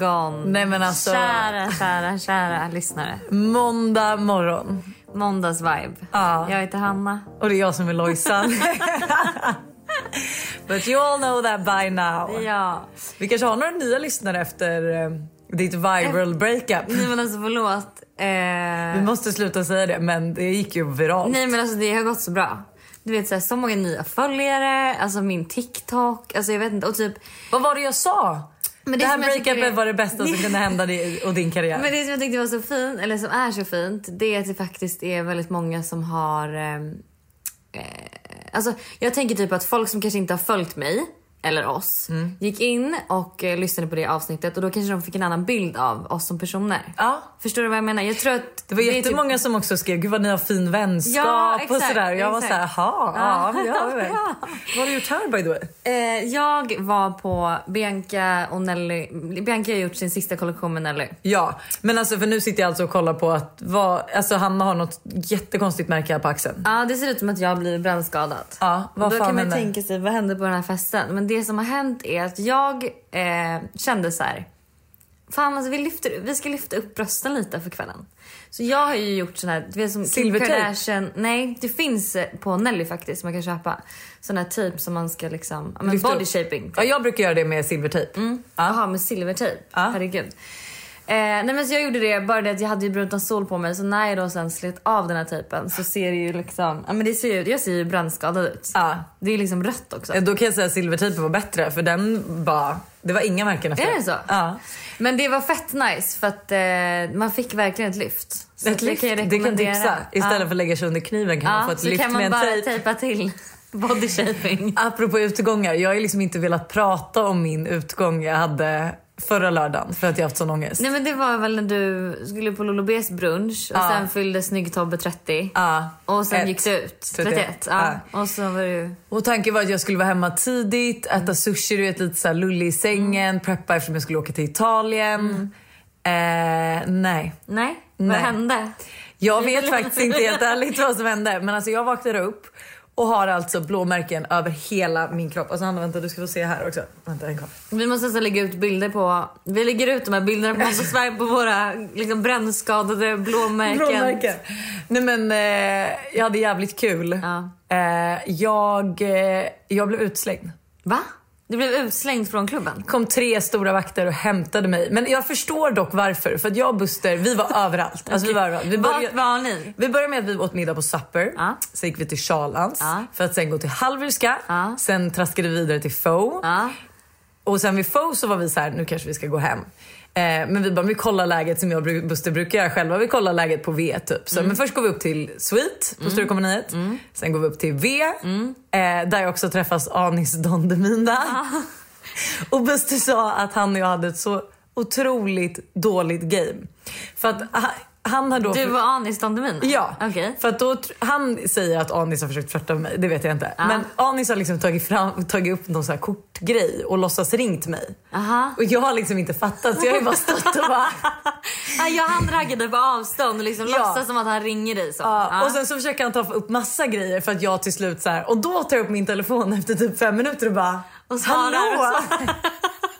Morgon! Nej, men alltså- Kära, kära, kära lyssnare. Måndag morgon. Måndagsvibe. Ja. Jag heter Hanna. Och det är jag som är Lojsan. But you all know that by now. Ja. Vi kanske har några nya lyssnare efter eh, ditt viral breakup. Nej men alltså förlåt. Eh, Vi måste sluta säga det men det gick ju viralt. nej men alltså det har gått så bra. Du vet så, här, så många nya följare, alltså min TikTok, alltså jag vet inte och typ Vad var det jag sa? Men det det här breakupet var det bästa som kunde hända dig och din karriär. Men det som jag tyckte var så fint, eller som är så fint, det är att det faktiskt är väldigt många som har... ehm, Eh, alltså, jag tänker typ att folk som kanske inte har följt mig, eller oss, Mm. gick in och eh, lyssnade på det avsnittet och då kanske de fick en annan bild av oss som personer. Ja. Förstår du vad jag menar? Jag tror att Det var typ- jättemånga som också skrev gud vad ni har fin vänskap Ja, och exakt, sådär. Jag var exakt. såhär, jaha, ja, Ja. ja. Vad har du gjort här by the way? Eh, jag var på Bianca och Nelly. Bianca har gjort sin sista kollektion med Nelly. Ja, men alltså för nu sitter jag alltså och kollar på att vad, alltså Hanna har något jättekonstigt märke här på axeln. Ja, det ser ut som att jag har blivit brännskadad. Ja, vad Då fan kan man hände? tänka sig, vad hände på den här festen? Men det som har hänt är att jag eh, kände så här. Fan alltså vi, lyfter, vi ska lyfta upp brösten lite för kvällen. Så jag har ju gjort sån här, du vet som Kim? Kardashian. Nej, det finns eh, på Nelly faktiskt som man kan köpa. Sån här tejp som man ska liksom, men body shaping. typ. Ja, jag brukar göra det med silvertejp. Jaha, med silvertejp? Ja. Herregud. Eh, nej men så jag gjorde det, bara det att jag hade ju brunt sol på mig så när jag då sen slet av den här tejpen så ser det ju liksom, ja men det ser ju, jag ser ju brännskadad ut. Ja. Det är liksom rött också. Då kan jag säga att silvertejpen var bättre för den bara, det var inga märken efter Är det så? Ja. Men det var fett nice för att eh, man fick verkligen ett lyft. Så Ett lyft, det kan jag det kan tipsa. Istället ja. för att lägga sig under kniven kan man ja, få ett så lyft kan med man en bara tejp. tejpa till body shaping. Apropå utgångar, jag har ju liksom inte velat prata om min utgång jag hade förra lördagen för att jag haft sån ångest. Nej men det var väl när du skulle på Lolo B's brunch och Ja. sen fyllde snygg Tobbe 30. Ja. Och sen Ett. gick du ut. 31. 31. Ja. Och så var du... Och tanken var att jag skulle vara hemma tidigt, äta sushi, du vet lite såhär lullig i sängen, Mm. preppa eftersom jag skulle åka till Italien. Eh, nej. Nej, vad Nej. hände? Jag vet faktiskt inte helt ärligt vad som hände. Men alltså jag vaknade upp och har alltså blåmärken över hela min kropp. Alltså Hanna vänta du ska få se här också. Vänta en kvar. Vi måste alltså lägga ut bilder på... Vi lägger ut de här bilderna på Måndagsvibe på våra liksom, brännskadade blåmärken. Blåmärken. Nej men eh, jag hade jävligt kul. Ja. Eh, jag, eh, jag blev utslängd. Va? Du blev utslängd från klubben? kom tre stora vakter och hämtade mig. Men jag förstår dock varför. För att jag och Buster, vi var överallt. Alltså, vi var överallt. Vi Vart började, var ni? vi började med att vi åt middag på Supper. Ja. Sen gick vi till Charlans. Ja. För att sen gå till Halvryska. Ja. Sen traskade vi vidare till Faux. Och sen vid Faux så var vi så här, nu kanske vi ska gå hem. Eh, men vi bara, vi kollar läget som jag och Buster brukar göra själva. Vi kollar läget på V typ. Så, Men först går vi upp till Sweet på Sturecompagniet. Sen går vi upp till V. Eh, där jag också träffas Anis Don Demina. Och Buster sa att han och jag hade ett så otroligt dåligt game. För att ha- han har då... Du var Anis Don Demina? Ja, Okej. för att då, han säger att Anis har försökt flörta med mig, det vet jag inte. Men Anis har liksom tagit, fram, tagit upp någon sån här kortgrej och låtsas ringt mig. Aha. Och jag har liksom inte fattat så jag har ju bara stått och bara... Ja, jag han raggade på avstånd och liksom Ja. låtsas som att han ringer dig så. Ja, Ja. Och sen så försöker han ta upp massa grejer för att jag till slut så här, och då tar jag upp min telefon efter typ fem minuter och bara Och Hallå! och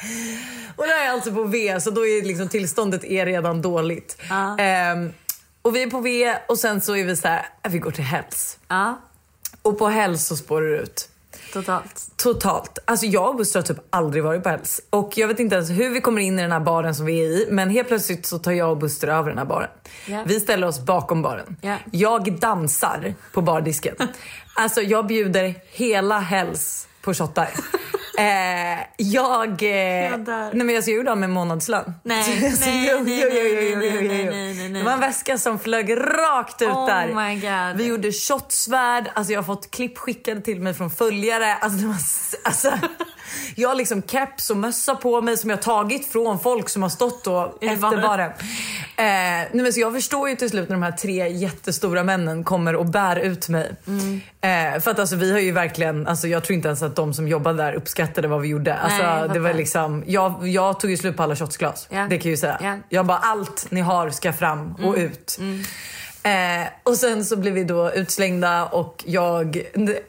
och det är alltså på V så då är liksom tillståndet är redan dåligt. Ja. Ehm, och vi är på V och sen så är vi så här, äh, vi går till Hells. ja, Och på Hells så spårar det ut. totalt. Totalt. Alltså jag och Buster har typ aldrig varit på Hells. Och jag vet inte ens hur vi kommer in i den här baren som vi är i. Men helt plötsligt så tar jag och Buster över den här baren. Ja. Vi ställer oss bakom baren. Ja. Jag dansar på bardisken. alltså jag bjuder hela Hells på shottar. Eh, jag... Eh, Jag nej men alltså, jag gjorde av med månadslön. Nej, Alltså, nej, jo, nej, jo, jo, nej, nej, jo, nej, var en väska som flög rakt ut Oh där. my God. Vi gjorde shotsvärd, alltså jag har fått klipp skickade till mig från följare. Alltså, det var, alltså, jag har liksom keps och mössa på mig som jag tagit från folk som har stått och I efter baren. Eh, nej men så jag förstår ju till slut när de här tre jättestora männen kommer och bär ut mig. Mm. Eh, för att alltså vi har ju verkligen, alltså jag tror inte ens att de som jobbade där uppskattade vad vi gjorde. Alltså, Nej, det var liksom, jag, jag tog ju slut på alla shotsglas. Ja. Det kan jag ju säga. Ja. Jag bara allt ni har ska fram och ut. Eh, och sen så blev vi då utslängda och jag,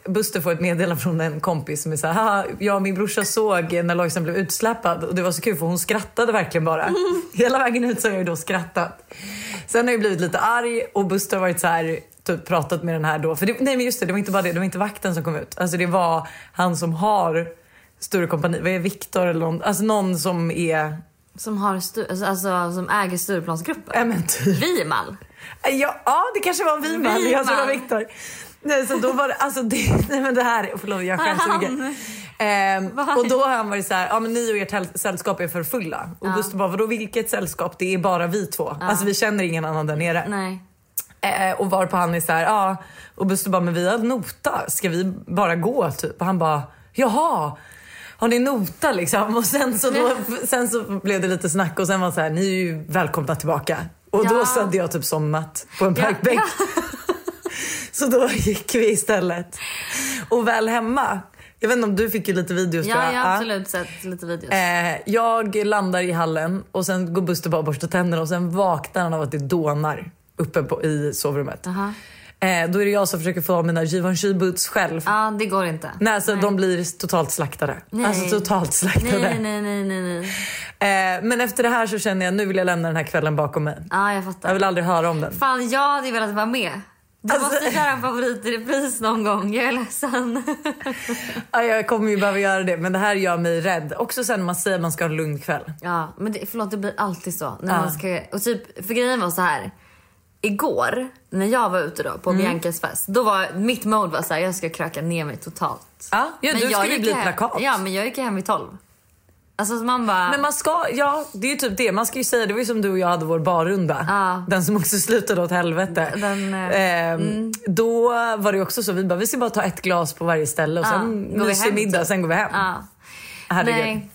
Buster får ett meddelande från en kompis som är såhär, "Haha, jag och min brorsa såg när Lojsan blev utsläpad och det var så kul för hon skrattade verkligen bara. Hela vägen ut så har jag då skrattat. Sen har jag blivit lite arg och Buster har varit så här typ pratat med den här då, för det, nej men just det, det var inte bara det, det var inte vakten som kom ut. Alltså det var han som har Sture kompani, vad är Viktor eller någon, alltså någon som är, Som, har stu- alltså, alltså, som äger Stureplansgruppen. ja men typ Vimal. Ja, ja det kanske var en Wiman. Wiman. Jag tror det var Viktor. Nej, så då var det, alltså det, nej men det här, förlåt jag skäms mycket. Ehm, och då har han varit så här, ja men ni och ert sällskap är för fulla. Och Gustav bara, vadå vilket sällskap? Det är bara vi två. Alltså vi känner ingen annan där nere. Nej. Eh, och varpå han är så här, ja. Och Buster bara, men vi har nota. Ska vi bara gå typ? Och han bara, jaha. Har ni nota liksom? Och sen så, då, sen så blev det lite snack och sen var det så här, ni är ju välkomna tillbaka. Och Ja. då så hade jag typ somnat på en Ja, parkbänk. så då gick vi istället. Och väl hemma, jag vet inte om du fick ju lite videos tror Ja, jag. jag Ja. absolut sett lite videos. Eh, jag landar i hallen och sen går Buster bara och borstar tänderna och sen vaknar han av att det dånar uppe på, i sovrummet. Aha. Eh, då är det jag som försöker få av mina Givenchy boots själv. Ja, det går inte. Nej, alltså de blir totalt slaktade. Nej. Alltså totalt slaktade. Nej, nej, nej, nej, nej. Eh, men efter det här så känner jag nu vill jag lämna den här kvällen bakom mig. Ja, jag fattar. Jag vill aldrig höra om den. Fan, jag hade ju velat vara med. Du Alltså- måste köra en favorit i repris någon gång. Jag är ledsen. Ja, jag kommer ju behöva göra det men det här gör mig rädd. Också sen när man säger att man ska ha en lugn kväll. Ja, men det, förlåt, det blir alltid så. När Ja. man ska, och typ, för grejen var så här. Igår, när jag var ute då på Mm. Biancas fest, då var mitt mode var så här, jag ska kröka ner mig totalt. Ja, ja Men du skulle gick bli hem- plakat. Ja, men jag gick hem vid 12. Alltså så man bara... Men man ska, ja det är typ det. Man ska ju säga, det var ju som du och jag hade vår barrunda. Ja. Den som också slutade åt helvete. Den, eh, Ehm, Då var det också så, vi bara vi ska bara ta ett glas på varje ställe och Ja, sen mysig middag, sen går vi hem. Ja. Herregud. Nej.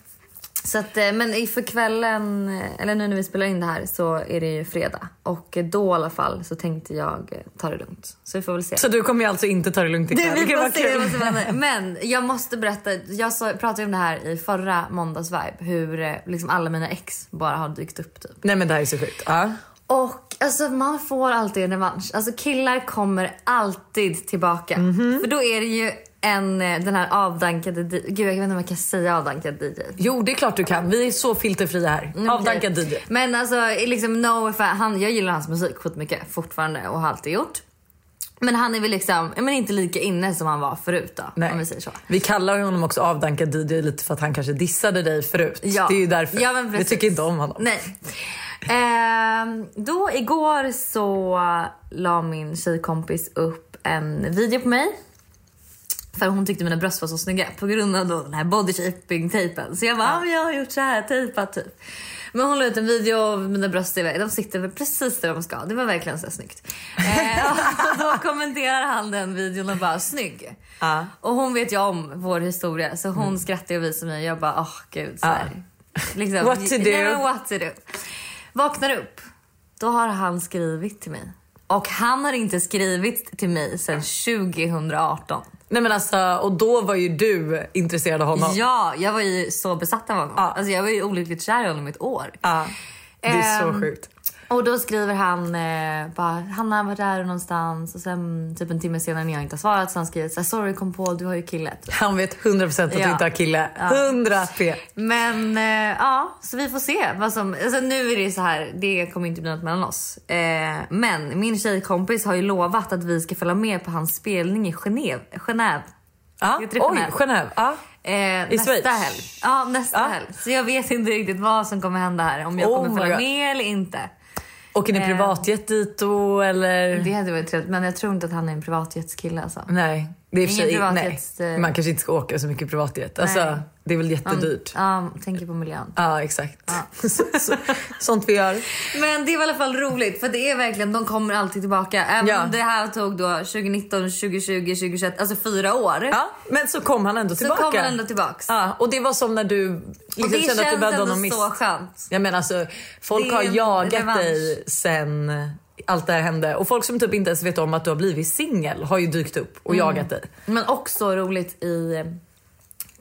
Så att, eh, men i- för kvällen, eh, eller nu när vi spelar in det här så är det ju fredag. Och då i alla fall så tänkte jag eh, ta det lugnt. Så vi får väl se. Så du kommer ju alltså inte ta det lugnt Du, ikväll? vi får se vad som händer. Men jag måste berätta, jag så, pratade ju om det här i förra måndagsvibe. Hur liksom alla mina ex bara har dykt upp typ. Nej men det här är så sjukt. Ja. Och alltså man får alltid en revansch. Alltså killar kommer alltid tillbaka. Mhm. För då är det ju en, eh, den här avdankade, gud jag vet inte om jag kan säga avdankad DJ. Jo det är klart du kan, vi är så filterfria här. Mm, Avdankad okej. DJ. Men alltså liksom no han, jag gillar hans musik skitmycket fortfarande och har alltid gjort. Men han är väl liksom, men inte lika inne som han var förut då. Om vi säger så. Vi kallar honom också avdankad DJ lite för att han kanske dissade dig förut. Ja. Det är ju därför. Ja, men vi tycker inte om honom. Nej. Ehm, då igår så la min tjejkompis upp en video på mig. För hon tyckte mina bröst var så snygga på grund av då den här body shaping tejpen. Så jag bara, ja. men jag har gjort så här tejpat typ. Men hon la ut en video av mina bröst, är- de sitter väl precis där de ska. Det var verkligen så snyggt. Eh, och då kommenterar han den videon och bara, snygg. Ja. Och hon vet ju om vår historia så hon skrattar och visar mig jag bara, åh gud. Så här. Liksom, What to do. Men what to do. Vaknar upp, då har han skrivit till mig. Och han har inte skrivit till mig sedan 2018. Nej men alltså, och då var ju du intresserad av honom. Ja, jag var ju så besatt av honom. Ja. Alltså, jag var ju olyckligt kär i honom i ett år. Ja, det är så Ehm, sjukt. Och då skriver han eh, bara, Hanna var där någonstans och sen typ en timme senare när jag inte har svarat så han skriver så här, sorry kom på du har ju kille. Han vet 100% att du Ja. inte har kille. Ja. 100 p. Men eh, ja, så vi får se vad som... Alltså nu är det så här, det kommer inte bli något mellan oss. Eh, men min tjejkompis har ju lovat att vi ska följa med på hans spelning i Genève. Genève. Ja. Oj, Genève? Genève. Ja. Eh, nästa Schweiz? helg. Ja, nästa Ja. helg. Så jag vet inte riktigt vad som kommer hända här. Om jag Oh kommer följa med eller inte. Åker ni privatjet dit då eller? Det hade varit trevligt. Men jag tror inte att han är en privatjetskille alltså. Nej. Det är Ingen privatjets, nej, eh, man kanske inte ska åka så mycket privatjet. Alltså, det är väl jättedyrt. Ja, tänker på miljön. Ja, exakt. Så, så, sånt vi gör. Men det var i alla fall roligt för det är verkligen, de kommer alltid tillbaka. Även Ja. om det här tog då 2019, 2020, 2021, alltså fyra år. Ja, men så kom han ändå så tillbaka. kom han ändå tillbaks. Ja, och det var som när du och liksom det kände att du känns behövde ändå honom miss. så skönt. Jag menar alltså, folk Det har jagat revansch. dig sen allt det här hände. Och folk som typ inte ens vet om att du har blivit singel har ju dykt upp och Mm. jagat dig. Men också roligt i...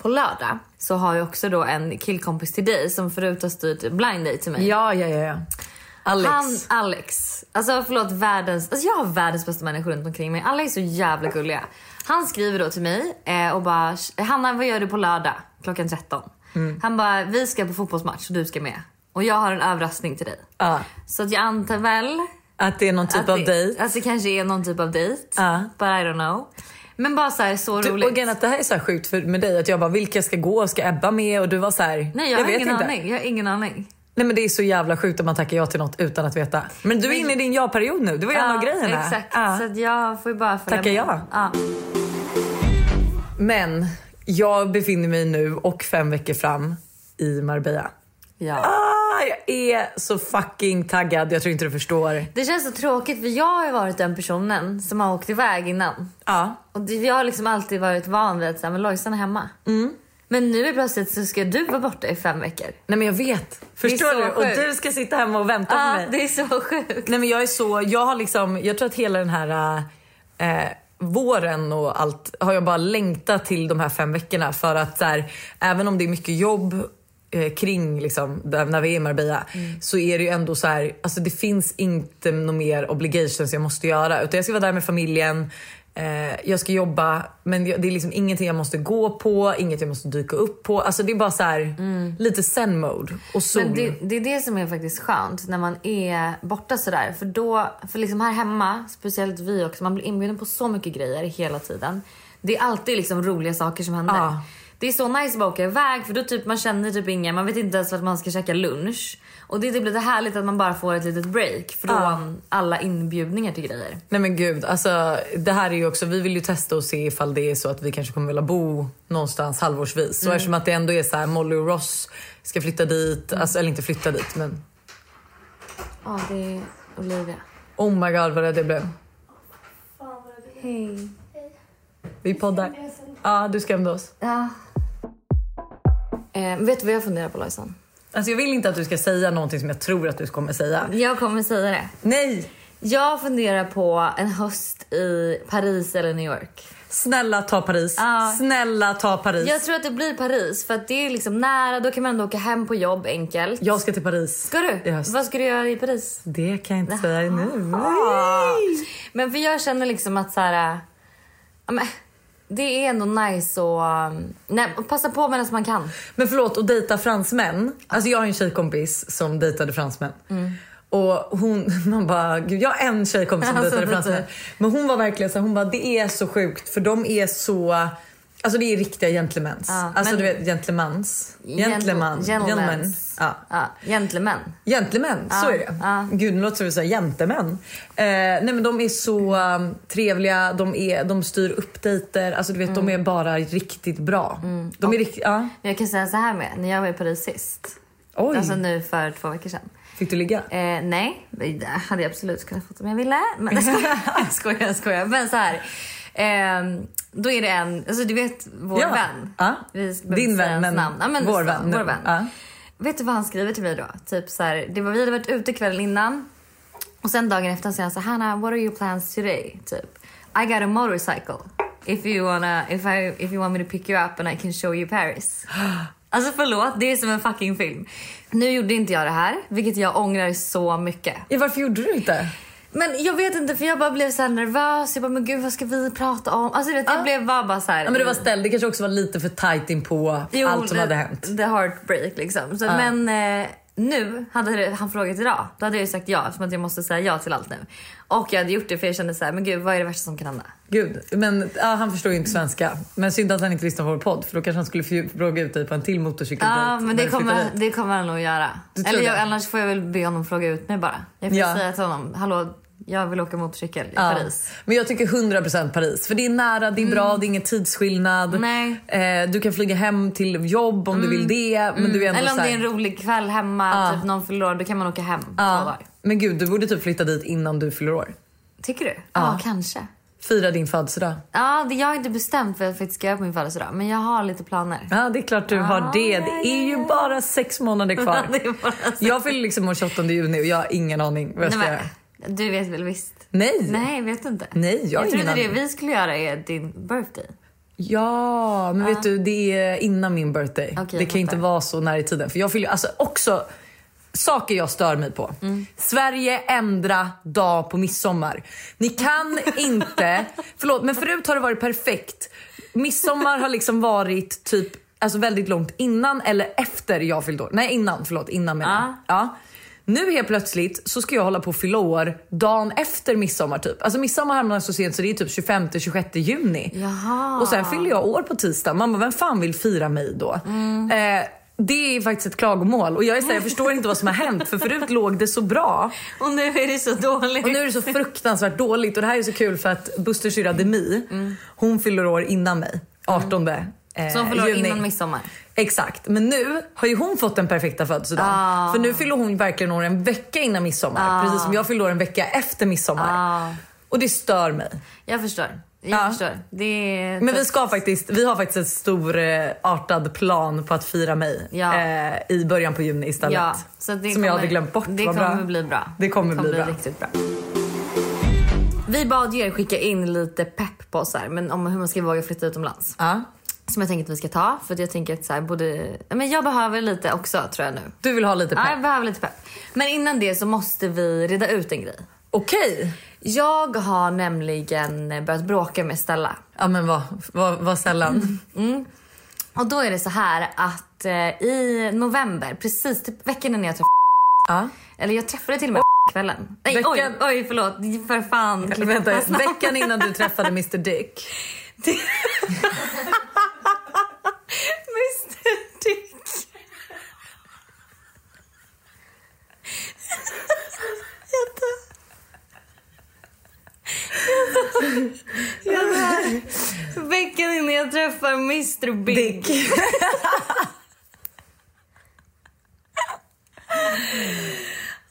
På lördag så har jag också då en killkompis till dig som förut har styrt blind date till mig. Ja, ja, ja. ja. Alex. Han, Alex. Alltså förlåt, världens... Alltså jag har världens bästa människor runt omkring mig. Alla är så jävla gulliga. Han skriver då till mig eh, och bara “Hanna, vad gör du på lördag klockan 13?” Mm. Han bara “Vi ska på fotbollsmatch och du ska med. Och jag har en överraskning till dig.” Ja. Så att jag antar väl Att det är någon typ att av det, dejt. Att det kanske är någon typ av dejt. Ja. But I don't know. Men bara så här, så Du, roligt. och är att det här är så sjukt för, med dig att jag bara vilka ska gå? Ska Ebba med? Och du var så här, Nej jag, har vet ingen inte. aning. Jag har ingen aning. Nej men det är så jävla sjukt att man tackar ja till något utan att veta. Men du är inne i din ja-period nu. Det var ju en av grejerna. Exakt. Ja. Så jag får ju bara följa Tacka ja. ja. Men jag befinner mig nu och fem veckor fram i Marbella. Ja. Ah, jag är så fucking taggad. Jag tror inte du förstår. Det känns så tråkigt för jag har ju varit den personen som har åkt iväg innan. Ja. Och det, jag har liksom alltid varit van vid att men Lojsan är hemma. Mm. Men nu är plötsligt så ska du vara borta i fem veckor. Nej men jag vet. Förstår så du? Och sjukt. du ska sitta hemma och vänta på Ja, mig. det är så sjukt. Nej men jag är så, jag har liksom, jag tror att hela den här eh, våren och allt har jag bara längtat till de här fem veckorna för att så här, även om det är mycket jobb eh, kring liksom, där, när vi är i Marbella så är det ju ändå så här, alltså det finns inte något mer obligations jag måste göra utan jag ska vara där med familjen Eh, jag ska jobba men det är liksom ingenting jag måste gå på, inget jag måste dyka upp på. Alltså det är bara så här, lite zen mode och sol. Men det, det är det som är faktiskt skönt när man är borta sådär. För då, för liksom här hemma, speciellt vi också, man blir inbjuden på så mycket grejer hela tiden. Det är alltid liksom roliga saker som händer. Ja. Det är så nice att bara åka iväg för då typ man känner typ ingen, man vet inte ens vart man ska käka lunch. Och det är typ lite härligt att man bara får ett litet break från Ja. alla inbjudningar till grejer. Nej men gud, alltså det här är ju också, vi vill ju testa och se ifall det är så att vi kanske kommer vilja bo någonstans halvårsvis. Så eftersom att det ändå är så här, Molly och Ross ska flytta dit, alltså, eller inte flytta dit men Ja, det är Olivia. oh my god vad rädd jag blev. Hej. Vi poddar. Ja, du skrämde oss. Ja. Eh, vet du vad jag funderar på Lojsan? Alltså jag vill inte att du ska säga någonting som jag tror att du kommer säga. Jag kommer säga det. Nej! Jag funderar på en höst i Paris eller New York. Snälla ta Paris. Ja. Snälla ta Paris. Jag tror att det blir Paris för att det är liksom nära, då kan man ändå åka hem på jobb enkelt. Jag ska till Paris. Ska du? I höst. Vad ska du göra i Paris? Det kan jag inte säga nu. Men för jag känner liksom att så här, men, det är ändå nice att um, nej, passa på medan man kan. Men förlåt, att dejta fransmän. Alltså jag har en tjejkompis som dejtade fransmän. Och hon, man bara, gud jag har en tjejkompis som Alltså, dejtade fransmän. Men hon var verkligen så hon bara det är så sjukt för de är så, alltså det är riktiga gentlemans. Ja, alltså men- du vet gentlemans. Gentleman. Gentleman. Ja. Ja, gentlemän. Gentlemän, så är det. ja. Gud, nu låter det som att säga gentemän. Eh, nej men de är så um, trevliga, de, är, de styr upp dejter, alltså du vet de är bara riktigt bra. De är riktigt, ja. Jag kan säga så här med, när jag var i Paris sist. Oj, Alltså nu för två veckor sedan. fick du ligga? Eh, nej, det hade jag absolut kunnat få om jag ville. Men jag skojar, jag skojar. Men så här. ehm, då är det en, alltså du vet vår Ja. vän. Ja. Vi Din vän, men namn. Ja, men vår vän. Vår vän. Ja. Vet du vad han skriver till mig då? Typ så här, det var, vi hade varit ute kvällen innan. Och sen dagen efter säger han så här, Hanna, what are your plans today? Typ, I got a motorcycle. If you, wanna, if, I, if you want me to pick you up and I can show you Paris. Alltså förlåt, det är som en fucking film. Nu gjorde inte jag det här, vilket jag ångrar så mycket. Ja, varför gjorde du inte? Men jag vet inte för jag bara blev så nervös. Jag bara men gud vad ska vi prata om? Alltså vet, jag Ja. blev bara, bara så här. Ja, men du var ställd, det kanske också var lite för tight in på Jo, allt som the- hade hänt. The heartbreak liksom. Så, Ja. Men eh, nu, hade det- han frågat idag, då hade jag ju sagt ja eftersom att jag måste säga ja till allt nu. Och jag hade gjort det för jag kände så här, men gud vad är det värsta som kan hända? Gud, men ja, han förstår ju inte svenska. Men synd att han inte lyssnar på vår podd för då kanske han skulle fråga ut dig på en till motorcykeldejt. Ja men det kommer, det kommer han nog göra. Eller jag, det? annars får jag väl be honom fråga ut mig bara. Jag får Ja. säga till honom, hallå Jag vill åka motorcykel i Ja. Paris. Men jag tycker 100% Paris. För det är nära, det är bra, det är ingen tidsskillnad. Eh, du kan flyga hem till jobb om du vill det. Men du är ändå Eller om så det här- är en rolig kväll hemma, typ någon fyller då kan man åka hem Ja. Men gud, du borde typ flytta dit innan du fyller år. Tycker du? Ja, kanske. Fira din födelsedag. Ja, det, jag har inte bestämt vad jag faktiskt ska göra på min födelsedag, men jag har lite planer. Ja, det är klart du har det. Det är ju bara sex månader kvar. Sex- Jag fyller liksom år 28 juni och jag har ingen aning vad jag ska Nej, göra. Du vet väl visst? Nej. Nej, vet du inte? Nej, jag jag trodde det vi skulle göra är din birthday. Ja, men vet du, det är innan min birthday. Okej, det kan inte vara så nära i tiden. För jag fyller alltså också saker jag stör mig på. Mm. Sverige ändra dag på midsommar. Ni kan inte, förlåt men förut har det varit perfekt. Midsommar har liksom varit typ alltså väldigt långt innan eller efter jag fyllde år. Nej innan, förlåt innan menar jag. Ja. Nu helt plötsligt så ska jag hålla på och fylla år dagen efter midsommar typ. Alltså midsommar hamnar så sent så det är typ 25-26 juni. Jaha. Och sen fyller jag år på tisdag. Man bara, vem fan vill fira mig då? Eh, det är faktiskt ett klagomål och jag är så här, jag förstår inte vad som har hänt för förut låg det så bra Och nu är det så dåligt. och nu är det så fruktansvärt dåligt och det här är så kul för att Busters syrra Demi, hon fyller år innan mig, 18 eh, förlorar juni. innan midsommar. Exakt, men nu har ju hon fått den perfekta födelsedagen. Ah. För nu fyller hon verkligen år en vecka innan midsommar. Precis som jag fyller år en vecka efter midsommar. Ah. Och det stör mig. Jag förstår. Jag Ja. förstår. Det är... Men vi ska faktiskt, vi har faktiskt en stor eh, artad plan på att fira mig Ja. eh, i början på juni istället. Ja, så det som jag kommer- hade glömt bort. Det kommer bra. bli bra. Det kommer bli bra. riktigt bra. Vi bad er skicka in lite pepp på oss här, men om hur man ska våga flytta utomlands. Ja. Som jag tänker att vi ska ta. För jag tänker att så här, både... Ja, Men jag behöver lite också tror jag nu. Du vill ha lite Ja, pepp? jag behöver lite pepp. Men innan det så måste vi reda ut en grej. Okej. Jag har nämligen börjat bråka med Stella. Ja men vad, vad, vad sällan. Och då är det så här att eh, i november, precis typ veckan innan jag träffade Ja. Eller jag träffade till och med kvällen. Nej Veckan- oj, oj förlåt. För fan. Vänta, veckan innan du träffade Mr Dick. Mr Dick. Jag dör. Jag dör. Veckan innan jag träffar Mr Big. Dick.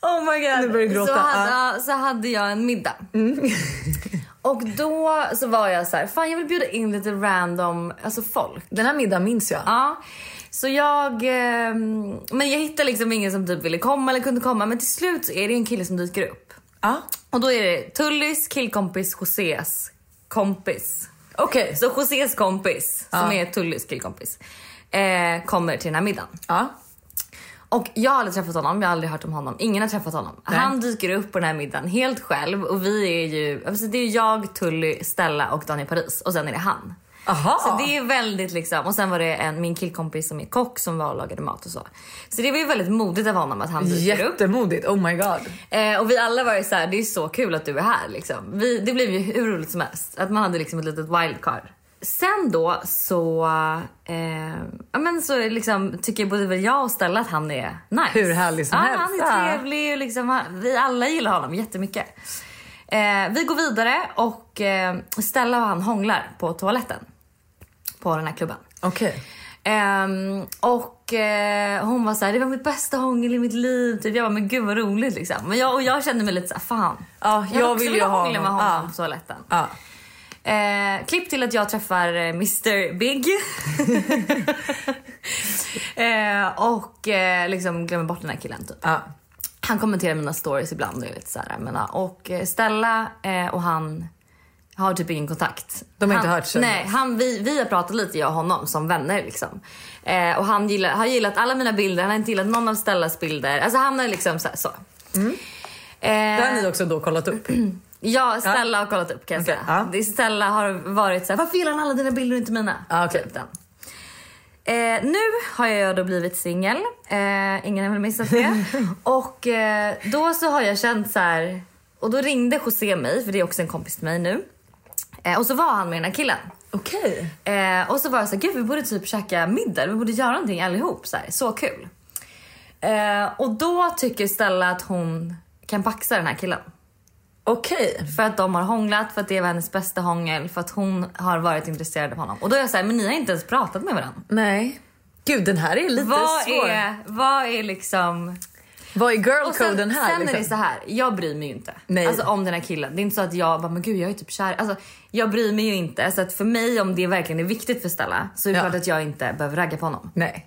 Oh my god. Nu börjar du gråta. Så hade, så hade jag en middag. Och då så var jag så här, fan jag vill bjuda in lite random alltså folk. Den här middagen minns jag. Ja. Så jag, eh, men jag hittade liksom ingen som typ ville komma eller kunde komma. Men till slut så är det en kille som dyker upp. Ja. Och då är det Tullis killkompis Josés kompis. Okej. Så Josés kompis, som Ja. är Tullis killkompis, eh, kommer till den här middagen. Ja. Och jag har aldrig träffat honom, jag har aldrig hört om honom. Ingen har träffat honom. Nej. Han dyker upp på den här middagen helt själv och vi är ju, alltså det är jag, Tully, Stella och Daniel Paris och sen är det han. Aha. Så det är väldigt liksom, och sen var det en, min killkompis som är kock som var och lagade mat och så. Så det var ju väldigt modigt av honom att han dyker upp. Jättemodigt, oh my god. Eh, och vi alla var ju så här, det är så kul att du är här liksom. Vi, det blev ju hur roligt som helst. Att man hade liksom ett litet wildcard. Sen då så, eh, ja men så liksom, tycker både väl jag och Stella att han är nice. Hur härlig som ja, helst. han är trevlig och liksom, vi alla gillar honom jättemycket. Eh, vi går vidare och eh, Stella och han hånglar på toaletten. På den här klubben. Okej. Ehm, och eh, hon var så här, det var mitt bästa hångel i mitt liv. Typ. Jag var men gud vad roligt liksom. Men jag, och jag kände mig lite så här, fan. Ja, jag också vill ju vilja ha hångla med honom. Ja. på toaletten. Ja. Eh, klipp till att jag träffar Mr Big. eh, och eh, liksom glömmer bort den här killen typ. Ja. Han kommenterar mina stories ibland och jag vet så här, men. Och eh, Stella och han har typ ingen kontakt. De har inte han, hört sig. Nej, han, vi, vi har pratat lite jag och honom som vänner liksom. Eh, och han gillar, har gillat alla mina bilder, han har inte gillat någon av Stellas bilder. Alltså han är liksom så. Så. Mm. Det har ni också då kollat upp? Ja, Stella har kollat upp kan jag Okej, säga. ja. Stella har varit så här, varför gillar han alla dina bilder och inte mina? Ja, okej. Typ den. Eh, nu har jag då blivit singel. Eh, ingen har väl missat det. och eh, då så har jag känt så här. Och då ringde José mig, för det är också en kompis till mig nu. Eh, och så var han med den här killen. Okej. Eh, och så var jag så här, gud vi borde typ käka middag, vi borde göra någonting allihop. Så, här, så kul. Eh, och då tycker Stella att hon kan paxa den här killen. Okej. För att de har hånglat, för att det var hennes bästa hångel, för att hon har varit intresserad av honom. Och då är jag såhär, men ni har inte ens pratat med varandra. Nej. Gud den här är lite Vad svår. är, vad är liksom... Vad är girlcoden här? sen är det liksom? så här, jag bryr mig ju inte. Nej. Alltså om den här killen. Det är inte så att jag bara, men gud jag är typ kär. Alltså jag bryr mig ju inte. Så att för mig om det verkligen är viktigt för Stella så är det Ja. klart att jag inte behöver ragga på honom. Nej.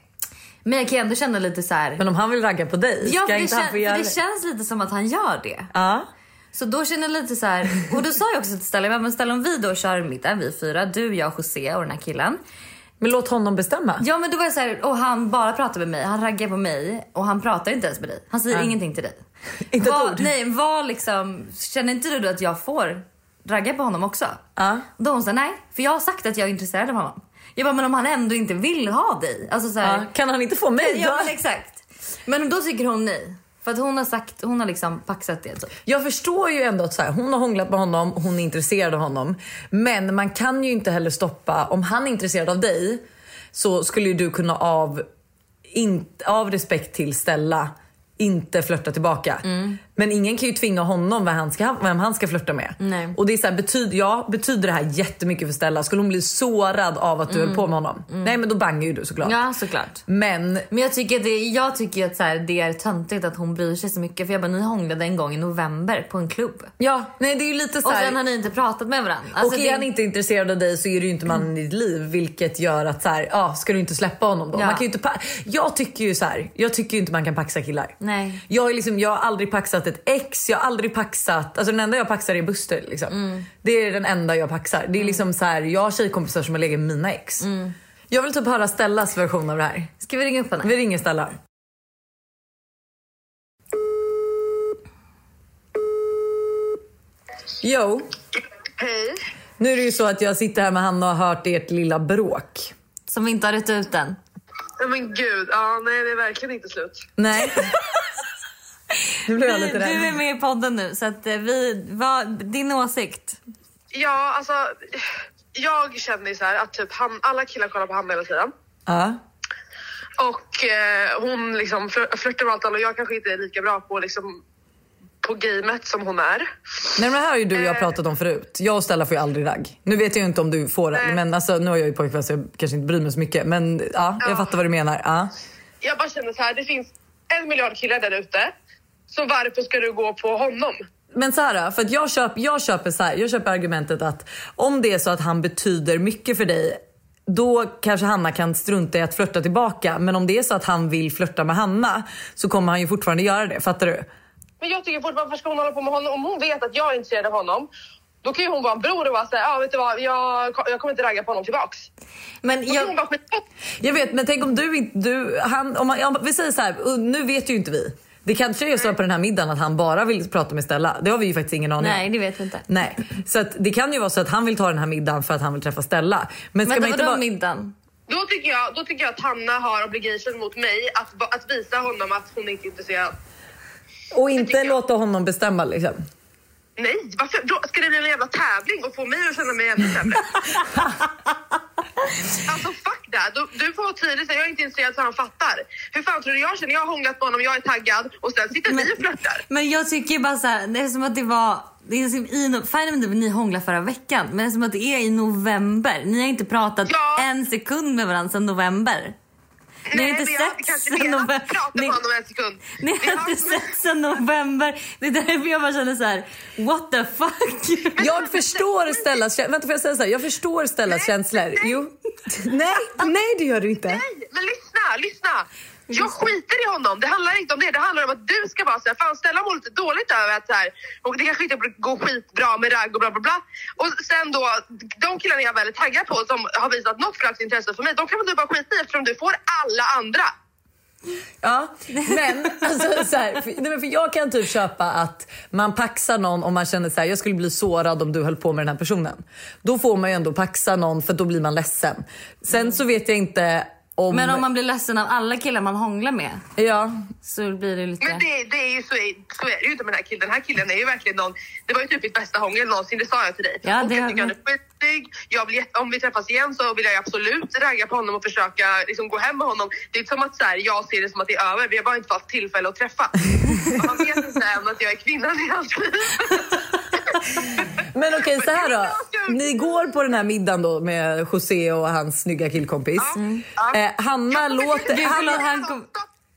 Men jag kan ändå känna lite så här. Men om han vill ragga på dig, ja, ska inte han få göra det? det känns lite som att han gör det. Ja. Så då känner jag lite så här. Och då sa jag också till Stella, men Stella om vi då kör middag, vi fyra, du, jag, José och den här killen. Men låt honom bestämma. Ja men då var jag så här, och han bara pratar med mig, han raggar på mig och han pratar inte ens med dig. Han säger Ja. ingenting till dig. Inte ett Vad- ord. Nej, vad liksom, känner inte du att jag får ragga på honom också? Ja. Då hon sa nej, för jag har sagt att jag är intresserad av honom. Jag bara, men om han ändå inte vill ha dig? Alltså så här, Ja. Kan han inte få mig ja då? men exakt. Men då tycker hon nej. För att hon har sagt, hon har liksom paxat det typ. Jag förstår ju ändå att så här, hon har hånglat med honom, hon är intresserad av honom. Men man kan ju inte heller stoppa, om han är intresserad av dig så skulle ju du kunna av, in, av respekt till Stella inte flörta tillbaka. Mm. Men ingen kan ju tvinga honom vem han ska, vem han ska flörta med. Nej. Och det är så här, betyder, ja, betyder det här jättemycket för Stella? Skulle hon bli sårad av att du höll på med honom? Nej men då bangar ju du såklart. Mm. Ja såklart. Men Men jag tycker, att det, jag tycker att så här, det är töntigt att hon bryr sig så mycket. För jag bara, ni hånglade en gång i november på en klubb. ja, nej det är ju lite så Och här, sen har ni inte pratat med varandra. Alltså, och är det- han inte intresserad av dig så är du ju inte mannen i ditt liv vilket gör att så här, ja, ska du inte släppa honom då? Ja. Man kan inte jag tycker ju så här, jag tycker ju inte man kan paxa killar. Nej. Jag, är liksom, jag har aldrig paxat ett ex, jag har aldrig paxat, alltså den enda jag paxar är Buster. Liksom. Mm. Det är den enda jag paxar. Det är liksom så här, jag har tjejkompisar som har legat med mina ex. Mm. Jag vill typ höra Stellas version av det här. Ska vi ringa upp henne? Vi ringer Stella. Jo, Hej. nu är det ju så att jag sitter här med Hanna och har hört ert lilla bråk. Som vi inte har rätt ut än. Ja men gud, ja, nej det är verkligen inte slut. Nej. nu blev jag Du, lite du är rädd. med i podden nu så att eh, vi, vad, din åsikt? Ja, alltså jag känner ju så här att typ han, alla killar kollar på Hanna hela tiden. Ja. Och eh, hon liksom flir- flörtar med allt och jag kanske inte är lika bra på liksom på gamet som hon är. Nej men det här har ju du och jag pratat om förut. Jag och Stella får ju aldrig ragg. Nu vet jag ju inte om du får det, men alltså, nu har jag ju pojkvän så jag kanske inte bryr mig så mycket. Men ja, jag Ja. fattar vad du menar. Ja. Jag bara känner så här, det finns en miljard killar där ute. Så varför ska du gå på honom? Men här, för att jag, köp, jag, köper så här, jag köper argumentet att om det är så att han betyder mycket för dig då kanske Hanna kan strunta i att flörta tillbaka. Men om det är så att han vill flörta med Hanna så kommer han ju fortfarande göra det. Fattar du? Men jag tycker fortfarande, varför ska hon hålla på med honom? Om hon vet att jag är intresserad av honom, då kan ju hon vara en bror och vara såhär, ja ah, vet du vad, jag, jag kommer inte ragga på honom tillbaks. Men hon jag, bara Jag vet, men tänk om du inte... Du, han, om ja, vi säger så här, nu vet ju inte vi. Det kanske är så på den här middagen att han bara vill prata med Stella. Det har vi ju faktiskt ingen aning om. nej det vet vi inte. Nej, så att det kan ju vara så att han vill ta den här middagen för att han vill träffa Stella. Men ska Vänta man inte bara... middagen? Då tycker, jag, då tycker jag att Hanna har obligation mot mig att, att visa honom att hon inte är intresserad. Och inte låta honom bestämma liksom. Nej, varför? Då ska det bli en jävla tävling och få mig att känna mig ännu sämre? alltså fuck that. Du, du får tydligt säga jag är inte intresserad så han fattar. Hur fan tror du jag känner? Jag har hånglat med honom, jag är taggad och sen sitter Men- ni och flörtar. Men jag tycker bara så här, det är som att det var det är som i, fine om ni hånglade förra veckan, men det är som att det är i november. Ni har inte pratat Ja. en sekund med varandra sedan november. Ni har inte sett kanske sen november. Ni- har har- inte sett sen november. Det är därför jag bara känner så här: what the fuck? Jag förstår Stellas känslor. Vänta får jag säga så här? Jag förstår Stellas Nej, känslor. nej. Jo. Nej, nej det gör du inte. Nej, men lyssna, lyssna. Jag skiter i honom. Det handlar inte om det. Det handlar om att du ska vara såhär, fan Stella mår lite dåligt över att så här, och det kanske inte går skitbra med ragg och bla bla bla. Och sen då, de killarna jag är är taggad på som har visat något slags intresse för mig, de kan väl du bara skita i eftersom du får alla andra. Ja, men, alltså, så här, för, nej, för jag kan typ köpa att man paxar någon om man känner så här, jag skulle bli sårad om du höll på med den här personen. Då får man ju ändå paxa någon för då blir man ledsen. Sen så vet jag inte om... Men om man blir ledsen av alla killar man hånglar med Ja, så blir det lite... Men det, det är ju så, är- så är det ju inte med den här killen. Den här killen är ju verkligen någon, det var ju typ mitt bästa hångel någonsin, det sa jag till dig. Ja, och det jag tycker han är skitsnygg. Jag vill, om vi träffas igen så vill jag absolut ragga på honom och försöka liksom, gå hem med honom. Det är inte som att så här, jag ser det som att det är över, vi har bara inte fått tillfälle att träffas. Han vet inte än att jag är kvinnan i hans liv. Men okej, så här då. Ni går på den här middagen då med José och hans snygga killkompis. Ja. Eh, Hanna låter... Hanna, han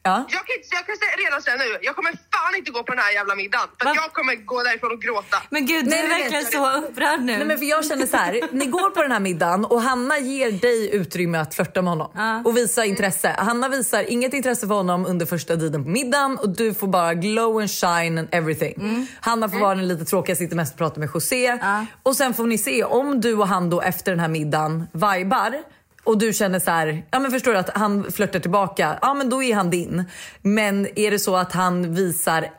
Ja. Jag kan, jag kan säga, redan säga nu, jag kommer fan inte gå på den här jävla middagen. För jag kommer gå därifrån och gråta. Men gud, du Nej, är verkligen så upprörd nu. Nej, men för jag känner så här, ni går på den här middagen och Hanna ger dig utrymme att flörta med honom Ja. och visa intresse. Hanna visar inget intresse för honom under första tiden på middagen och du får bara glow and shine and everything. Hanna får vara den lite tråkiga, sitter mest och pratar med José. Mm. Ja. Och sen får ni se om du och han då efter den här middagen vibar och du känner så här, ja men förstår du att han flörtar tillbaka, ja men då är han din. Men är det så att han visar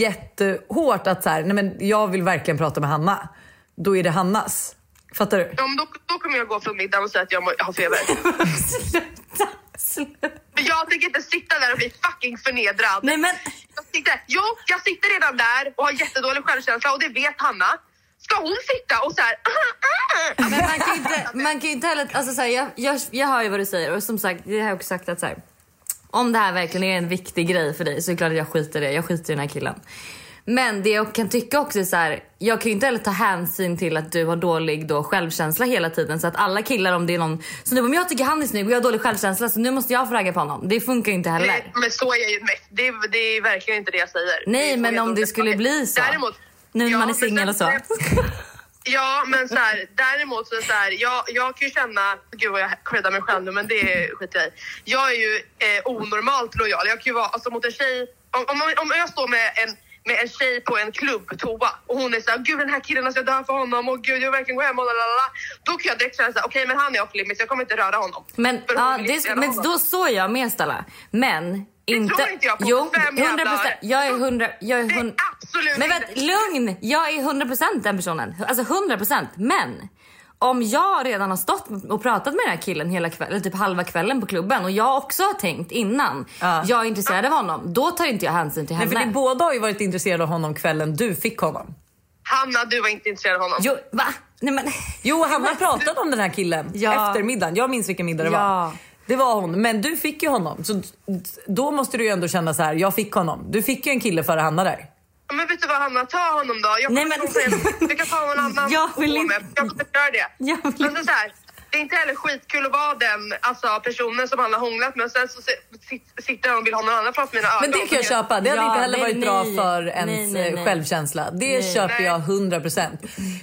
jättehårt att så här, nej men jag vill verkligen prata med Hanna, då är det Hannas. Fattar du? Ja, men då, då kommer jag gå från middagen och säga att jag, har feber. sluta, sluta. Jag tänker inte sitta där och bli fucking förnedrad. Nej men, Jag sitter, jo, jag sitter redan där och har jättedålig självkänsla och det vet Hanna. Ska hon sitta och så här... men man kan ju inte, man kan inte heller, alltså så här, jag, jag, jag hör ju vad du säger och som sagt, det har jag också sagt att så här, om det här verkligen är en viktig grej för dig så är det klart att jag skiter i det. Jag skiter i den här killen. Men det jag kan tycka också är så här, jag kan ju inte heller ta hänsyn till att du har dålig då självkänsla hela tiden. Så att alla killar om det är någon, så nu om jag tycker han är snygg och jag har dålig självkänsla så nu måste jag få ragga på honom. Det funkar ju inte heller. Nej, men så är jag ju mest. Det, är- det är verkligen inte det jag säger. Nej men om det skulle bli så. Däremot, nu när ja, man är singel och så. Ja, men så här, däremot så, så här, jag, jag kan ju känna, gud vad jag creddar mig själv nu men det skiter jag i. Jag är ju eh, onormalt lojal. Jag kan ju vara, alltså mot en tjej, om, om, om jag står med en med en tjej på en klubbtoa och hon är såhär, gud den här killen, alltså jag dör för honom och gud jag vill verkligen gå hem och lalala. Då kan jag direkt känna såhär, okej men han är off limits, jag kommer inte röra honom. Men, ja, det, men då står jag med Stella. Men inte... tror inte jag på. Jo, Fem jävla 100 procent. öre. Jag är 100... Jag är Det är 100 absolut Men vänta, lugn! Jag är 100 procent den personen. Alltså 100 procent. Men om jag redan har stått och pratat med den här killen hela kvällen, typ halva kvällen på klubben och jag också har tänkt innan Ja. jag är intresserad av honom, då tar inte jag hänsyn till Nej, henne. för ni båda har ju varit intresserade av honom kvällen du fick honom. Hanna, du var inte intresserad av honom. Jo, va? Nej men... Jo, Hanna pratade om den här killen Ja. efter middagen. Jag minns vilken middag det Ja. var. Det var hon, men du fick ju honom. Så då måste du ju ändå känna så här, jag fick honom. Du fick ju en kille före Hanna där. Men vet du vad Hanna, ta honom då. Jag, Nej, kommer men- vi kan ta någon annan Jag vill inte-. Jag måste göra det. Jag vill Men så här, det är inte heller skitkul att vara den alltså, personen som han har hånglat med och sen så si- sit- sitter han och vill ha någon annan framför mina ögon. Men det kan jag köpa. Det hade Ja, inte heller nej, varit bra nej. för ens Nej, nej, nej. självkänsla. Det Nej. köper jag 100%.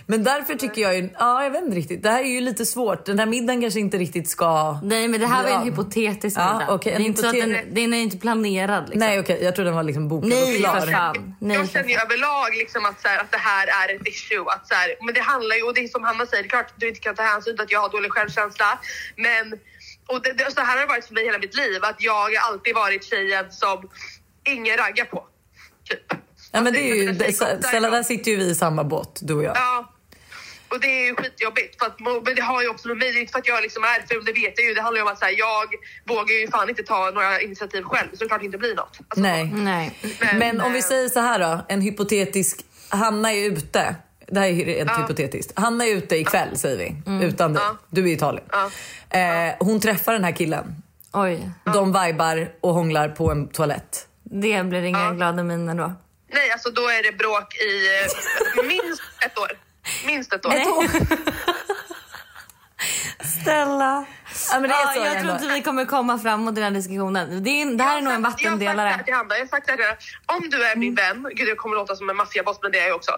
Men därför tycker jag ju, ja jag vet inte riktigt. Det här är ju lite svårt. Den här middagen kanske inte riktigt ska... Nej men det här var ju en Ja. hypotetisk Ja, middag. okej, det en är inte så att den, den är inte planerad. Liksom. Nej okej, jag tror den var liksom bokad Nej, och klar. för fan. Nej, jag känner ju överlag liksom att, så här, att det här är ett issue. Att, så här, men det handlar ju, och det är som Hanna säger, det är klart att du inte kan ta hänsyn till att jag har dålig självkänsla. Men och det, det, så här har det varit för mig hela mitt liv. Att jag har alltid varit tjejen som ingen raggar på. Typ. Ja men det är ju, det, idag. där sitter ju vi i samma båt, du och jag. Ja. Och det är ju skitjobbigt. För att, men det har ju också med mig, det är inte för att jag liksom är ful, det vet jag ju. Det handlar ju om att så här, jag vågar ju fan inte ta några initiativ själv. Så det klart det inte blir något. Alltså, Nej. Nej. Men om vi eh, säger så här då, en hypotetisk, Hanna är ute. Det här är rent hypotetiskt. Hanna är ute ikväll säger vi, utan dig. Ja. Du är i Italien. Ja. Eh, hon träffar den här killen. Oj, De vibar och hånglar på en toalett. det blir inga Ja. glada miner då. Nej, alltså då är det bråk i minst ett år. Minst ett år. Ett år. Stella. Ja, men det är Ja, så jag ändå. tror inte vi kommer komma framåt i den här diskussionen. Det, är, det här är nog en Jag har sagt det vattendelare. här till Hanna, jag har sagt det här. Om du är min vän, gud jag kommer låta som en maffiaboss men det är jag också.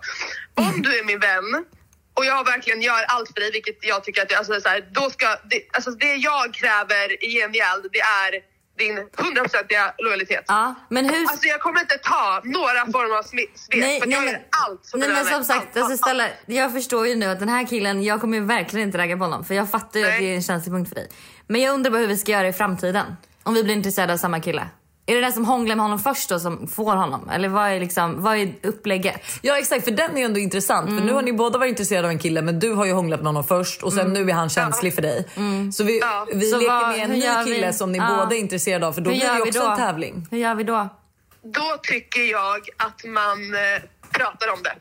Om du är min vän och jag verkligen gör allt för dig, vilket jag tycker att jag, alltså, så här, då ska, det, alltså, det jag kräver i gengäld det är din hundraprocentiga lojalitet. Ja, men hur... Alltså jag kommer inte ta några former av svek Nej, för nej, jag gör allt som Nej men som sagt, Allt, alltså allt, Stella, jag förstår ju nu att den här killen, jag kommer ju verkligen inte ragga på honom för jag fattar ju att Nej. det är en känslig punkt för dig. Men jag undrar bara hur vi ska göra i framtiden. Om vi blir intresserade av samma kille. Är det den som hånglar med honom först då som får honom? Eller vad är, liksom, vad är upplägget? Ja exakt, för den är ju ändå intressant. För nu har ni båda varit intresserade av en kille men du har ju hånglat med honom först och sen nu är han känslig för dig. Så vi, Ja. vi Så leker vad- med en ny gör vi? kille som ni Ja. båda är intresserade av för då Hur blir det ju också då? en tävling. Hur gör vi då? Då tycker jag att man eh, pratar om det.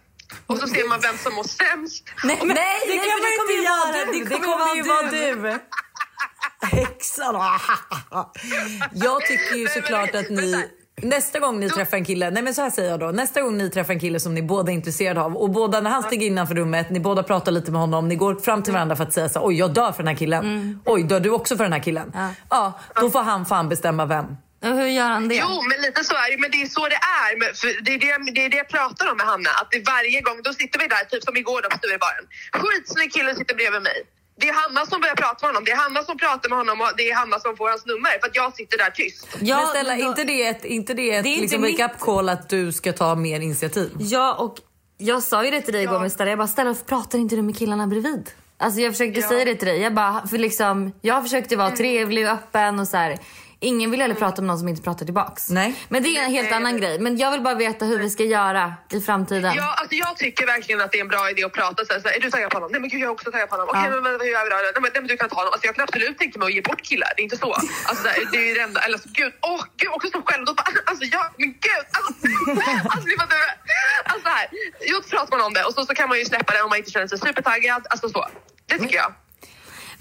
Och så ser man vem som mår sämst. Nej, men, Nej, det nej, man det kommer inte ju vara du. Det kommer ju vara du. Häxan. Jag tycker ju såklart att ni... Nästa gång ni träffar en kille, nej men så här säger jag då. Nästa gång ni träffar en kille som ni båda är intresserade av och båda när han stiger innanför rummet, ni båda pratar lite med honom, ni går fram till varandra för att säga så oj jag dör för den här killen. Oj dör du också för den här killen? Ja. då får han fan bestämma vem. Och hur gör han det? Jo, men lite så är det. Men det är så det är. Men för det, är det, det är det jag pratar om med Hanna. Att det varje gång, då sitter vi där, typ som igår då på Sturebaren. Skitsnygg kille sitter bredvid mig. Det är Hanna som börjar prata med honom. Det är Hanna som pratar med honom och det är Hanna som får hans nummer. För att jag sitter där tyst. Ja, men snälla, då- inte det ett, inte det ett Det liksom mitt- wake up call att du ska ta mer initiativ? Ja, och jag sa ju det till dig igår Ja. med Stella. Jag bara, Stella varför pratar inte du med killarna bredvid? Alltså jag försökte Ja. säga det till dig. Jag bara, för liksom, jag försökte vara trevlig och öppen och så här. Ingen vill heller prata med någon som inte pratar tillbaks. Nej. Men det är en helt Nej. annan grej. Men jag vill bara veta hur vi ska göra i framtiden. Ja, alltså jag tycker verkligen att det är en bra idé att prata så här, så här, Är du taggad på honom? Nej men gud jag är också taggad på honom. Okej men, men hur gör vi då? Nej men, nej men du kan ta honom. Alltså jag kan absolut tänka mig att ge bort killar. Det är inte så. Alltså det är ju det enda. Eller så, gud, åh gud också så självdå. Alltså jag, men gud. Alltså, alltså, ni fattar. alltså så här. Jo, så pratar man om det och så, så kan man ju släppa det om man inte känner sig supertaggad. Alltså så. Det tycker jag.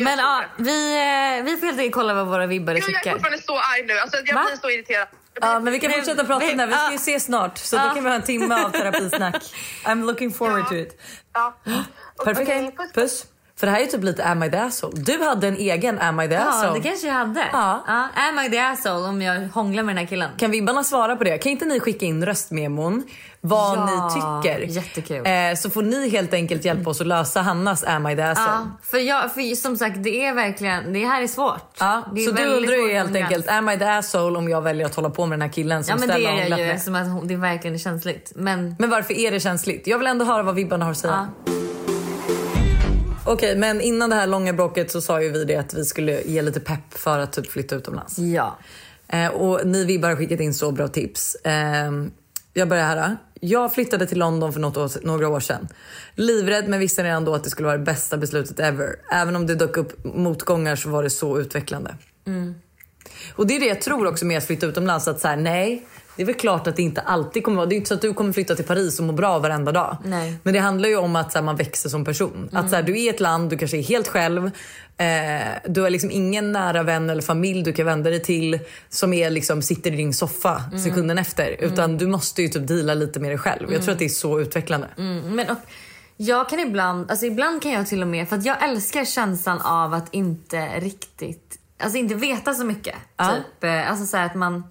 Men ja, vi, eh, vi får helt enkelt kolla vad våra vibbare Gud, jag är tycker. fortfarande så arg nu. Alltså, jag Va? blir så irriterad. Ja, men vi kan fortsätta prata om det här. Vi ska ju ja. ses snart. Så då Ja. kan vi ha en timme av terapisnack. I'm looking forward Ja. to it. Ja. Perfekt. Okej, puss. För det här är typ lite Am I the asshole? Du hade en egen Am I the Ja, asshole. det kanske jag hade. Ja. Ja, am I the asshole om jag hånglar med den här killen? Kan vibbarna svara på det? Kan inte ni skicka in röstmemon vad Ja, ni tycker? jättekul. Eh, så får ni helt enkelt hjälpa oss att lösa Hannas Am I the asshole. Ja, för, jag, för som sagt det är verkligen, det här är svårt. Ja, det är så du undrar ju helt enkelt, am I the asshole om jag väljer att hålla på med den här killen som Ja men det Stella har är jag ju eftersom att det verkligen är känsligt. Men Men varför är det känsligt? Jag vill ändå höra vad vibbarna har att säga. ja. Okej, men innan det här långa bråket så sa ju vi det att vi skulle ge lite pepp för att typ flytta utomlands. ja. Eh, och ni vibbar har skickat in så bra tips. Eh, jag börjar här. Jag flyttade till London för något år, några år sedan. Livrädd men visste redan då att det skulle vara det bästa beslutet ever. Även om det dök upp motgångar så var det så utvecklande. Och det är det jag tror också med att flytta utomlands. Att så här, nej, det är väl klart att det inte alltid kommer vara. Det är inte så att du kommer flytta till Paris och må bra varenda dag. Nej. Men det handlar ju om att så här, man växer som person. Att så här, du är i ett land, du kanske är helt själv. Eh, du har liksom ingen nära vän eller familj du kan vända dig till som är liksom, sitter i din soffa sekunden efter. Utan du måste ju typ deala lite med dig själv. Jag tror att det är så utvecklande. Mm, men och, jag kan ibland, alltså ibland kan jag till och med, för att jag älskar känslan av att inte riktigt, alltså inte veta så mycket. Ja. Typ, eh, alltså så här att man,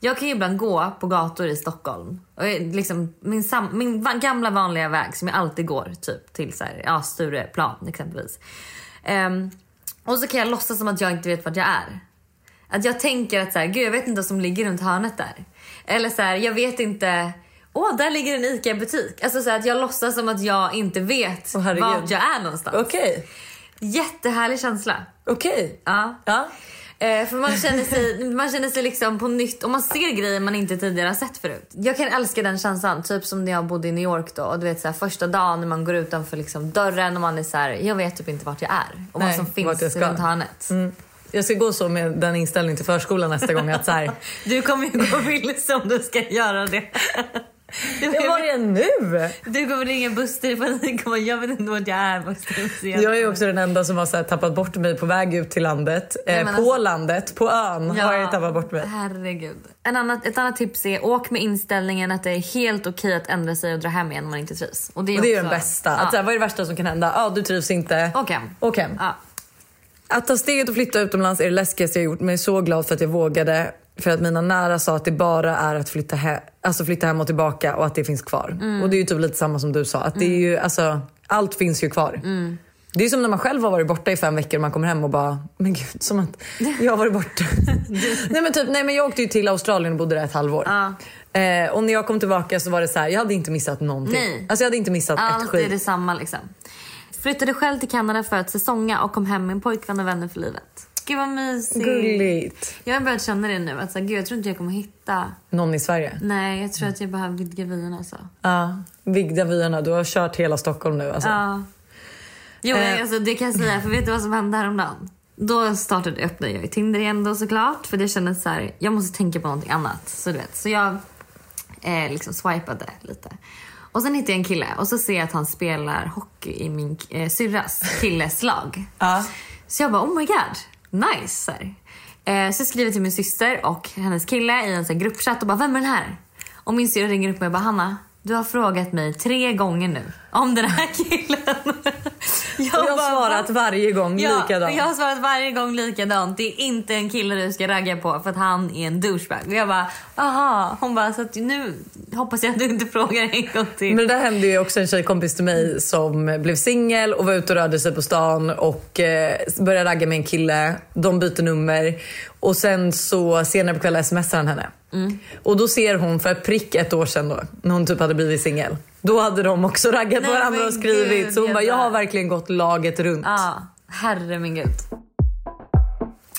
jag kan ju ibland gå på gator i Stockholm. Och liksom, min, sam, min gamla vanliga väg som jag alltid går typ till så här, ja, Stureplan exempelvis. Ehm, och så kan jag låtsas som att jag inte vet vart jag är. Att jag tänker att så här, gud jag vet inte vad som ligger runt hörnet där. Eller så här, jag vet inte, åh där ligger en ICA-butik. Alltså så att jag låtsas som att jag inte vet herregud. vart jag är någonstans. Okej, Jättehärlig känsla. okej. Ja. Ja. Eh, för man känner, sig, man känner sig liksom på nytt och man ser grejer man inte tidigare har sett förut. Jag kan älska den känslan, typ som när jag bodde i New York då. Och du vet så här, första dagen när man går utanför liksom dörren och man är så här, jag vet typ inte vart jag är. Och Nej, vad som finns runt hörnet. Mm. Jag ska gå så med den inställningen till förskolan nästa gång. Att så här, Du kommer ju gå vilse om du ska göra det. Jag var är jag nu? Du kommer ringa Buster i panik och jag vet inte vart jag är. Buster. Jag är också den enda som har så tappat bort mig på väg ut till landet. Nej, Eh, på alltså- landet, på ön har jag tappat bort mig. Herregud. En annat, ett annat tips är åk med inställningen att det är helt okej att ändra sig och dra hem igen om man inte trivs. Och det är, Och det är också, den bästa. Ja. Att, här, vad är det värsta som kan hända? Ja, du trivs inte. Åk hem. Åk hem. Ja. Att ta steget och flytta utomlands är det läskigaste jag gjort. Men jag är så glad för att jag vågade. För att mina nära sa att det bara är att flytta, he- alltså flytta hem och tillbaka och att det finns kvar. Mm. Och det är ju typ lite samma som du sa. Att det är ju, alltså, allt finns ju kvar. Mm. Det är som när man själv har varit borta i fem veckor och man kommer hem och bara, men gud som att jag har varit borta. nej, men typ, nej men jag åkte ju till Australien och bodde där ett halvår. Ja. Eh, och när jag kom tillbaka så var det så här, jag hade inte missat någonting. Nej. Alltså jag hade inte missat ett Allt är skit. detsamma liksom. Flyttade själv till Kanada för att säsonga och kom hem med en pojkvän och vänner för livet. Gud vad mysigt. Gulligt. Jag har börjat känna det nu. Att så här, gud, jag tror inte jag kommer hitta... Någon i Sverige. Nej, jag tror att jag behöver vidga vyerna. Alltså. Ja, vigda vyerna. Du har kört hela Stockholm nu alltså. Ja. Jo, Eh. alltså, det kan jag säga. För vet du vad som hände häromdagen? Då startade, öppnade jag Tinder igen då såklart. För det kändes så här, jag måste tänka på någonting annat. Så du vet. Så jag eh, liksom swipade lite. Och sen hittade jag en kille och så ser jag att han spelar hockey i min eh, syrras killes lag. Ja. Så jag bara oh my god, nice. Så här. Eh, så jag skriver till min syster och hennes kille i en gruppchatt och bara “Vem är den här?” Och min syster ringer upp mig och bara “Hanna, du har frågat mig tre gånger nu om den här killen.” Jag har bara, svarat "Va?" varje gång Ja, likadant. jag har svarat varje gång likadant. Det är inte en kille du ska ragga på för att han är en douchebag. Och jag bara, aha. Hon bara, så nu hoppas jag att du inte frågar en gång till. Men det där hände ju också en tjejkompis till mig som blev singel och var ute och rörde sig på stan och eh, började ragga med en kille. De byter nummer och sen så senare på kvällen smsar han henne. Och då ser hon för prick ett år sedan då, när hon typ hade blivit singel. Då hade de också raggat Nej, varandra och skrivit. gud, så hon bara, jag har verkligen gått laget runt. Ja, herre min gud.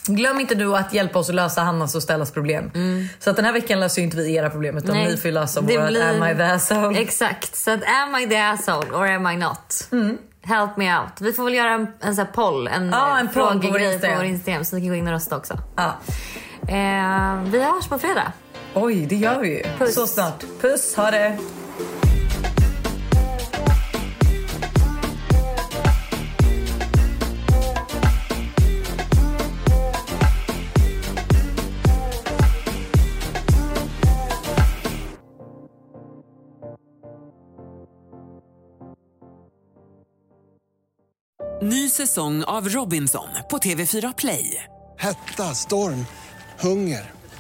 Glöm inte du att hjälpa oss att lösa Hannas och Stellas problem. Så att den här veckan löser ju inte vi era problem utan Nej, ni får lösa det vårat blir- Am I the asshole? Exakt. Så att am I the asshole or am I not? Help me out. Vi får väl göra en, en sån här poll, en, Ja, en på frågegrej på vår Instagram så ni kan gå in och rösta också. Ja. Eh, vi hörs på fredag. Oj, det gör vi ju. Puss. Så snart. Puss, ha det! Ny säsong av Robinson på TV4 Play. Hetta, storm, hunger.